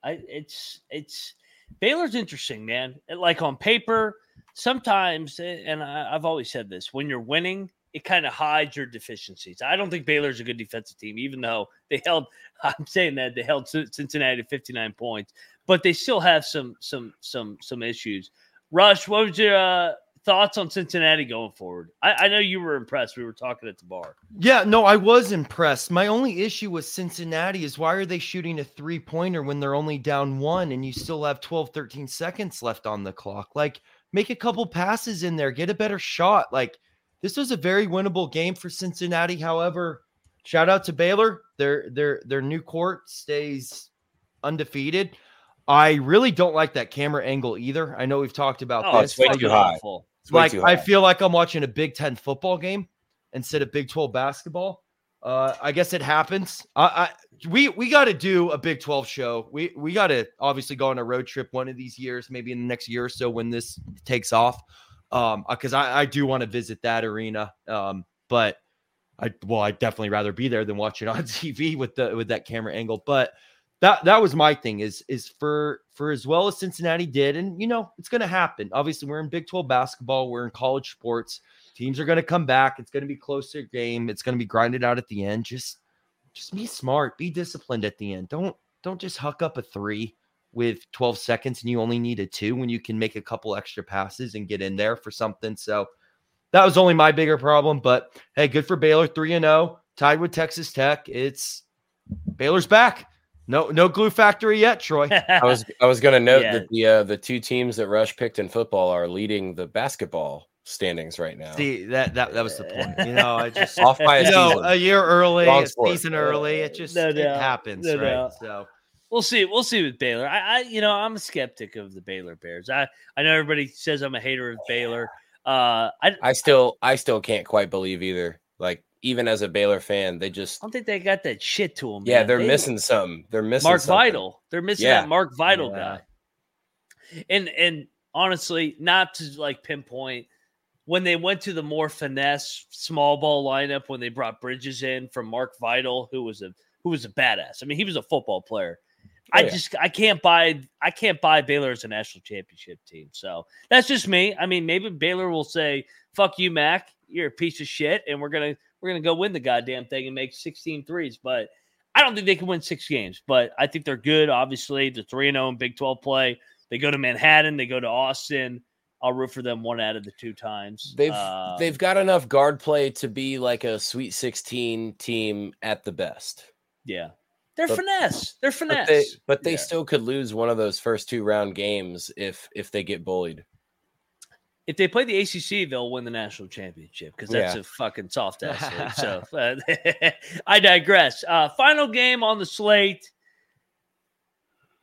I, it's, it's Baylor's interesting, man. Like on paper, sometimes, and I, I've always said this: when you're winning, it kind of hides your deficiencies. I don't think Baylor's a good defensive team, even though they held. I'm saying that they held Cincinnati to 59 points, but they still have some, some, some, some issues. Rush, what was your uh, thoughts on Cincinnati going forward? I, I know you were impressed. We were talking at the bar.
Yeah, no, I was impressed. My only issue with Cincinnati is why are they shooting a three pointer when they're only down one and you still have 12, 13 seconds left on the clock? Like, make a couple passes in there, get a better shot. Like, this was a very winnable game for Cincinnati. However, shout out to Baylor. Their their their new court stays undefeated. I really don't like that camera angle either. I know we've talked about
Oh,
this.
it's way too high.
awful.
It's
like I feel like I'm watching a Big Ten football game instead of Big 12 basketball. Uh, I guess it happens. I, I we we got to do a Big 12 show. We we got to obviously go on a road trip one of these years, maybe in the next year or so when this takes off. Um, because I, I do want to visit that arena. Um, but I well, I'd definitely rather be there than watch it on TV with the with that camera angle. But that that was my thing is is for for as well as Cincinnati did, and you know it's going to happen. Obviously, we're in Big Twelve basketball, we're in college sports. Teams are going to come back. It's going to be closer game. It's going to be grinded out at the end. Just just be smart, be disciplined at the end. Don't don't just huck up a three with 12 seconds and you only need a two when you can make a couple extra passes and get in there for something. So that was only my bigger problem. But hey, good for Baylor, three and zero, tied with Texas Tech. It's Baylor's back. No, no glue factory yet, Troy.
I was I was going to note
Yeah.
that the uh, the two teams that Rush picked in football are leading the basketball standings right now.
See that that that was the point. You know, I just
Off by a
you know
season.
a year early,
Wrong
a
sport.
season early. It just
No
it happens,
No
right?
doubt.
So
We'll see. We'll see with Baylor. I, I, you know, I'm a skeptic of the Baylor Bears. I, I know everybody says I'm a hater of Baylor. Uh, I, I
I still I still can't quite believe either. Like even as a Baylor fan, they just I
don't think they got that shit to them.
yeah, they're missing some. They're missing
Mark
something.
Vital. They're missing
Yeah.
that Mark Vital
Yeah.
guy. And and honestly, not to like pinpoint when they went to the more finesse small ball lineup when they brought Bridges in from Mark Vital, who was a who was a badass. I mean, he was a football player. Oh, I
Oh, yeah.
just I can't buy I can't buy Baylor as a national championship team. So that's just me. I mean, maybe Baylor will say, "Fuck you, Mac. You're a piece of shit," and we're gonna we're gonna go win the goddamn thing and make 16 threes. But I don't think they can win six games. But I think they're good. Obviously, three and zero in Big 12 play. They go to Manhattan. They go to Austin. I'll root for them one out of the two times.
They've
Um,
they've got enough guard play to be like a Sweet 16 team at the best.
yeah. They're
but-
finesse. They're
But
finesse.
they but they
Yeah.
still could lose one of those first two round games if if they get bullied.
If they play the ACC, they'll win the national championship because that's
Yeah.
a fucking soft ass. So uh, I digress. Uh, final game on the slate.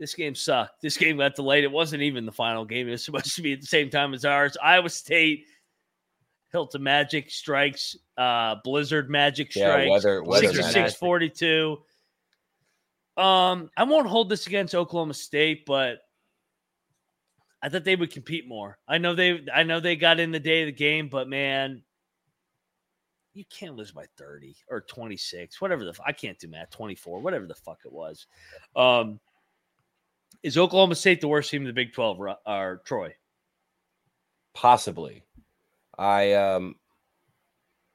This game sucked. This game got delayed. It wasn't even the final game. It was supposed to be at the same time as ours. Iowa State, Hilton Magic strikes, uh, Blizzard Magic
Yeah,
strikes.
weather weather
Sixty-six.
magic.
66 42. Um, I won't hold this against Oklahoma State, but I thought they would compete more. I know they I know they got in the day of the game, but man, you can't lose by 30 or 26, whatever the I can't do math, 24, whatever the fuck it was. Um is Oklahoma State the worst team in the Big 12 Ru- or Troy?
Possibly. I um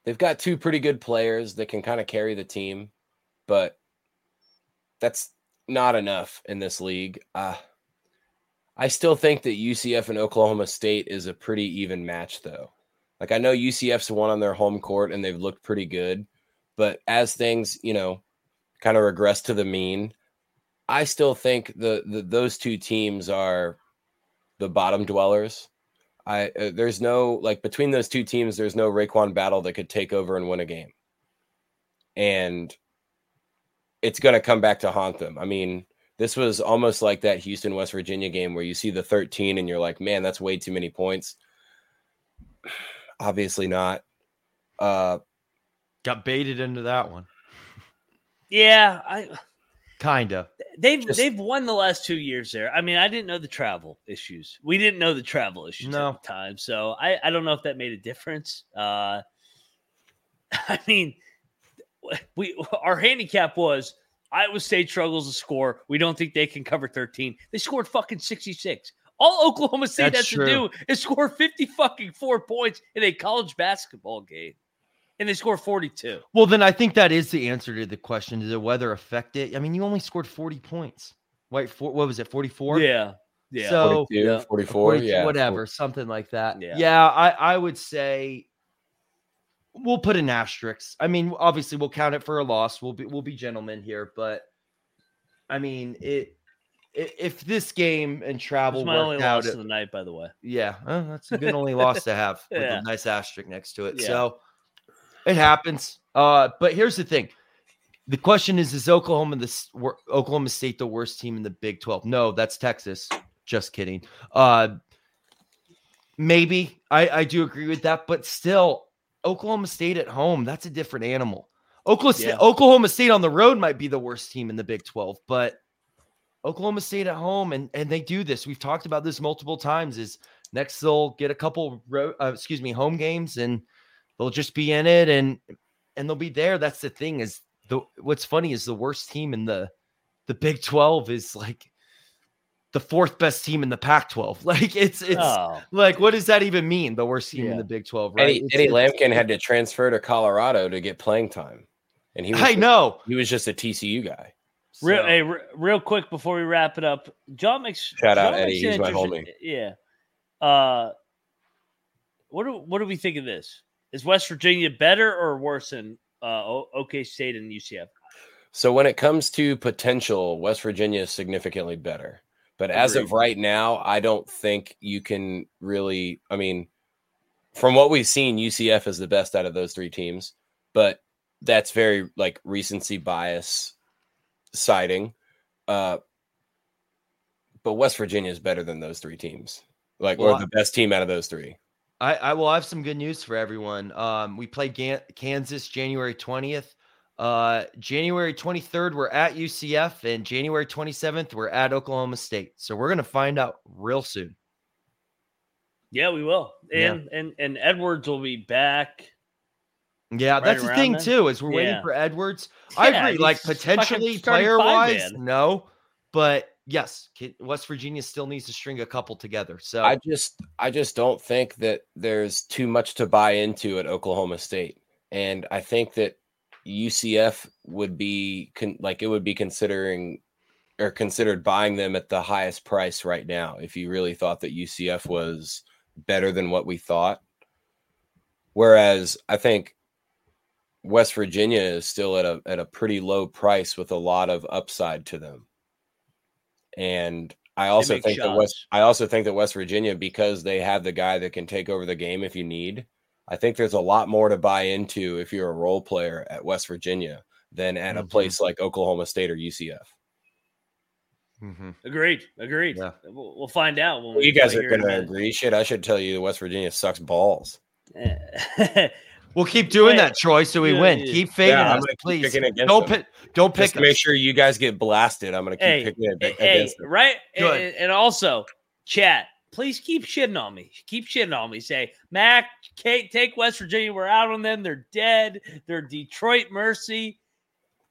they've got two pretty good players that can kind of carry the team, but that's not enough in this league. Uh I still think that UCF and Oklahoma State is a pretty even match though. Like I know UCF's won on their home court and they've looked pretty good, but as things, you know, kind of regress to the mean, I still think the, the those two teams are the bottom dwellers. I uh, there's no like between those two teams, there's no RaeQuan Battle that could take over and win a game, and it's going to come back to haunt them. I mean, this was almost like that Houston West Virginia game where you see the 13 and you're like, man, that's way too many points. Obviously not. Uh,
Got baited into that one.
Yeah, I
Kinda.
They've
Just-
they've won the last two years there. I mean, I didn't know the travel issues. We didn't know the travel issues
No.
at the time, so I I don't know if that made a difference. Uh, I mean, we our handicap was Iowa State struggles to score. We don't think they can cover thirteen. They scored fucking sixty six. All Oklahoma State
That's
has
true.
to do is score fifty fucking four points in a college basketball game, and they score forty two.
Well, then I think that is the answer to the question. Does the weather affect it? I mean, you only scored 40 points. Wait, four, what was it? 44?
Yeah, yeah.
So
42,
yeah.
44,
42,
yeah.
whatever, something like that.
Yeah.
Yeah, I, I would say we'll put an asterisk. I mean, obviously we'll count it for a loss. We'll be we'll be gentlemen here, but I mean it. If this game and
It
travel
my only
out,
loss of the night, by the way.
yeah, uh, that's a good only loss to have with
Yeah.
a nice asterisk next to it.
Yeah.
So it happens. Uh, but here's the thing: the question is, is Oklahoma the Oklahoma State the worst team in the Big Twelve? No, that's Texas. Just kidding. Uh, maybe I I do agree with that, but still, Oklahoma State at home that's a different animal. Oklahoma State,
Yeah.
Oklahoma State on the road might be the worst team in the Big Twelve, but Oklahoma State at home, and and they do this. We've talked about this multiple times. Is next they'll get a couple road, uh, excuse me, home games, and they'll just be in it, and and they'll be there. That's the thing. Is the what's funny is the worst team in the the Big Twelve is like the fourth best team in the Pac twelve. Like it's it's
oh,
like what does that even mean? The worst team in the Big Twelve, right?
Eddie, Eddie Lampkin had to transfer to Colorado to get playing time, and he was
I know.
he was just a TCU guy.
real, hey, re- real quick before we wrap it up, John makes
Shout out Eddie, he's my homie.
Yeah. Uh, what do what do we think of this? Is West Virginia better or worse than uh, OK State and UCF?
So when it comes to potential, West Virginia is significantly better. But as of right now, I don't think you can really. I mean, from what we've seen, UCF is the best out of those three teams. But that's very like recency bias siding. Uh, but West Virginia is better than those three teams. Like,
Well,
or the best team out of those three.
I, I will have some good news for everyone. Um, we play Gan- Kansas January 20th. Uh, January 23rd, we're at UCF, and January 27th, we're at Oklahoma State. So we're going to find out real soon.
Yeah, we will.
Yeah.
And and and Edwards will be back.
Yeah,
Right
that's the thing
then?
too. Is we're waiting for Edwards. I agree. Like potentially player wise, no. But yes, West Virginia still needs to string a couple together. So
I just I just don't think that there's too much to buy into at Oklahoma State. And I think that UCF would be con- like it would be considering or considered buying them at the highest price right now if you really thought that UCF was better than what we thought. Whereas I think West Virginia is still at a at a pretty low price with a lot of upside to them. And I also think that West. I also think that West Virginia because they have the guy that can take over the game if you need. I think there's a lot more to buy into if you're a role player at West Virginia than at a
Mhm.
place like Oklahoma State or UCF.
Mhm.
Agreed. Agreed.
Yeah.
We'll, we'll find out when
Well,
we
you guys are going to agree. Shit, I should tell you West Virginia sucks balls.
we'll keep doing that, Troy, so we
Yeah,
win.
yeah.
Keep fading
Yeah, I'm
us,
gonna keep
please. Don't
them.
pick. Don't pick
Just to make sure you guys get blasted, I'm going to keep
hey,
picking it
hey,
against them.
right? And, and also, chat, please keep shitting on me. Keep shitting on me. Say, Mac, Take West Virginia. We're out on them. They're dead. They're Detroit Mercy.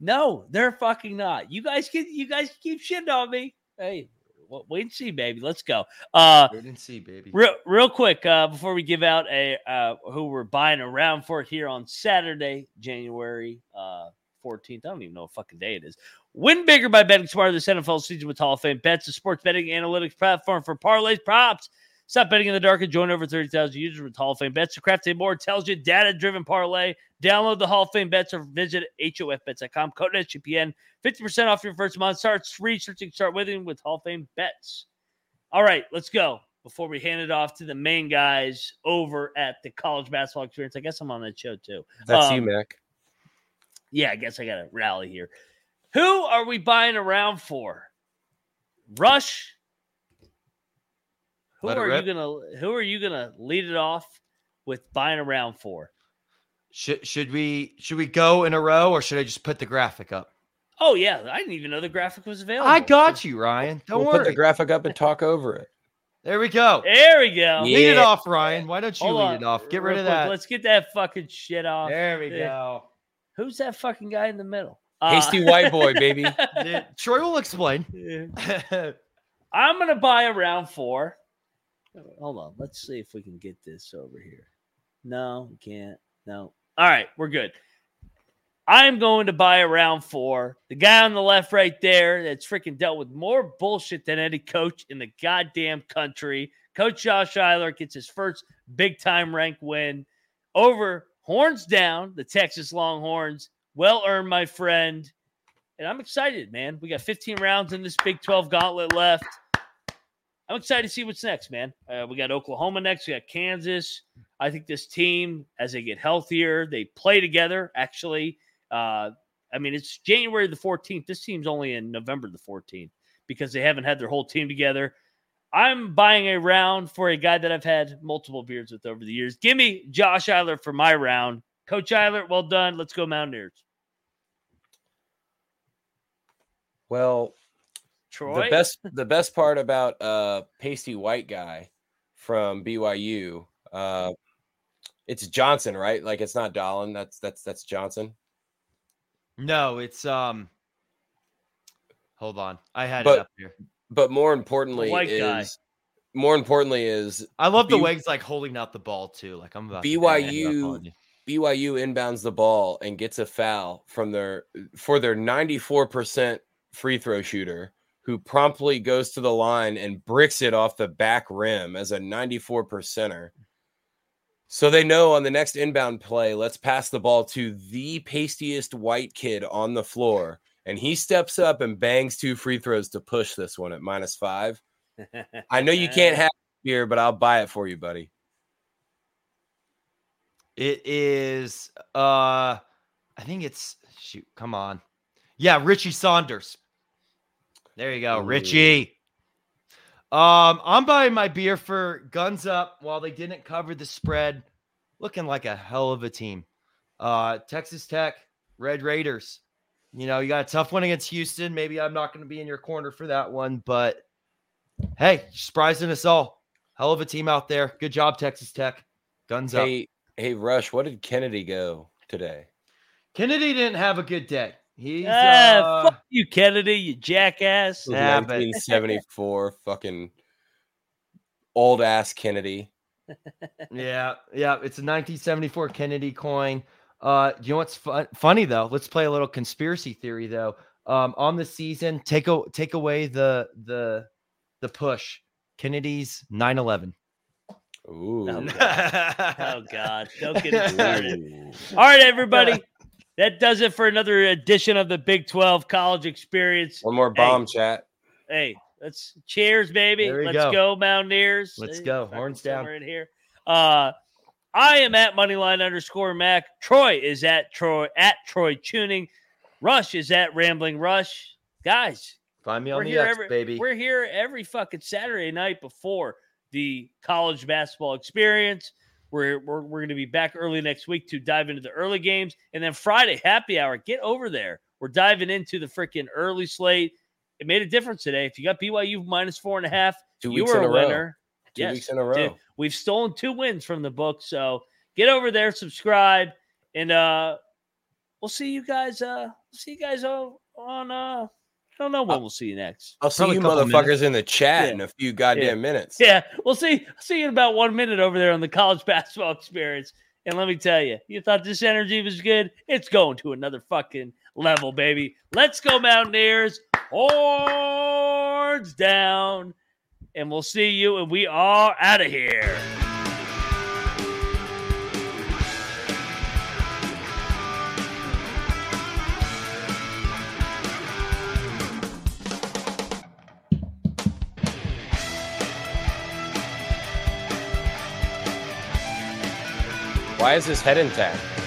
No, they're fucking not. You guys can you guys keep shitting on me. Hey, wait and see, baby. Let's go. Uh
Wait and see, baby.
Real, real quick, uh, before we give out a uh, who we're buying around for here on Saturday, January uh, 14th. I don't even know what fucking day it is. Win bigger by betting smarter this NFL season with Hall of Fame Bets, a sports betting analytics platform for parlays, props. Stop betting in the dark and join over 30,000 users with Hall of Fame Bets. The craft a more intelligent, data driven parlay. Download the Hall of Fame Bets or visit HOFBets.com. Code SGPN. 50% off your first month. Start researching, start winning with Hall of Fame Bets. All right, let's go. Before we hand it off to the main guys over at the college basketball experience, I guess I'm on that show too.
That's
um,
you, Mac.
Yeah, I guess I got to rally here. Who are we buying around for? Rush. Who
Let
are you gonna? Who are you gonna lead it off with buying around for?
Should should we should we go in a row or should I just put the graphic up?
Oh yeah, I didn't even know the graphic was available.
I got you, Ryan. Don't
We'll put the graphic up and talk over it.
there we go.
There we go.
Yeah.
Lead it off, Ryan. Why don't you
Hold
lead
on.
it off? Get
Real
rid of
quick,
that.
Let's get that fucking shit off.
There we
Yeah.
go.
Who's that fucking guy in the middle? Uh,
Hasty white boy, baby.
Yeah, Troy will explain.
Yeah. I'm gonna buy a round four. Hold on, let's see if we can get this over here. No, we can't. No. All right, we're good. I'm going to buy a round four. The guy on the left, right there, that's freaking dealt with more bullshit than any coach in the goddamn country. Coach Josh Eilert gets his first big time rank win over horns down the Texas Longhorns. Well earned, my friend. And I'm excited, man. We got 15 rounds in this Big 12 gauntlet left. I'm excited to see what's next, man. Uh, we got Oklahoma next. We got Kansas. I think this team, as they get healthier, they play together. Actually, uh, I mean, it's January the 14th. This team's only in November the 14th because they haven't had their whole team together. I'm buying a round for a guy that I've had multiple beers with over the years. Give me Josh Eilert for my round. Coach Eilert, well done. Let's go Mountaineers.
Well,
Troy,
the best the best part about uh pasty white guy from BYU, uh it's Johnson, right? Like it's not Dolan. That's that's that's Johnson.
no, it's um. Hold on, I had
But-
it up here.
But more importantly
white
is
guy.
more importantly is
I love the
B-
way he's like holding out the ball too. Like I'm about to
BYU
you.
BYU inbounds the ball and gets a foul from their for their 94% free throw shooter who promptly goes to the line and bricks it off the back rim as a 94 percenter. So they know on the next inbound play, let's pass the ball to the pastiest white kid on the floor. And he steps up and bangs two free throws to push this one at minus five. I know you can't have beer, but I'll buy it for you, buddy.
It is uh I think it's shoot, come on. Yeah, Richie Saunders. There you go,
Ooh.
Richie. Um, I'm buying my beer for guns up while they didn't cover the spread. Looking like a hell of a team. Uh Texas Tech, Red Raiders. You know, you got a tough one against Houston. Maybe I'm not going to be in your corner for that one, but hey, surprising us all. hell of a team out there. Good job, Texas Tech. Guns up.
Hey, hey, Rush, what did Kennedy go today?
Kennedy didn't have a good day. He's
Ah,
uh,
fuck you, Kennedy, you jackass.
It was
Yeah, but-
1974, fucking old ass Kennedy.
yeah, yeah. It's a 1974 Kennedy coin. Uh, you know what's fun, funny though? Let's play a little conspiracy theory though. Um, on the season, take a take away the the the push. Kennedy's 9/11.
Ooh.
Oh, Oh God, don't get it started. All right, everybody. That does it for another edition of the Big 12 College Experience.
One more bomb chat.
Hey, let's cheers, baby. Let's
go.
go, Mountaineers.
Let's
Hey,
go.
fucking
Horns down.
in here. Uh, I am at moneyline underscore Mac. Troy is at Troy at Troy Chewning. Rush is at Rambling Rush. Guys,
Find me on the
here
X,
every
baby.
we're here every fucking Saturday night before the college basketball experience. We're we're, we're going to be back early next week to dive into the early games, and then Friday happy hour. Get over there. We're diving into the freaking early slate. It made a difference today. If you got BYU minus four and a half,
Two
you were a
a
winner.
Two
Yes,
weeks in a row.
dude, we've stolen two wins from the book. So get over there, subscribe, and uh we'll see you guys. Uh see you guys on, on uh don't know when we'll see you next.
I'll see
Probably
you motherfuckers
minutes.
in the chat
Yeah.
in a few goddamn
Yeah.
minutes.
Yeah, we'll see. See you in about one minute over there on the college basketball experience. And let me tell you, you thought this energy was good? It's going to another fucking level, baby. Let's go, Mountaineers. Horns down. And we'll see you. And we are out of here.
Why is his head intact?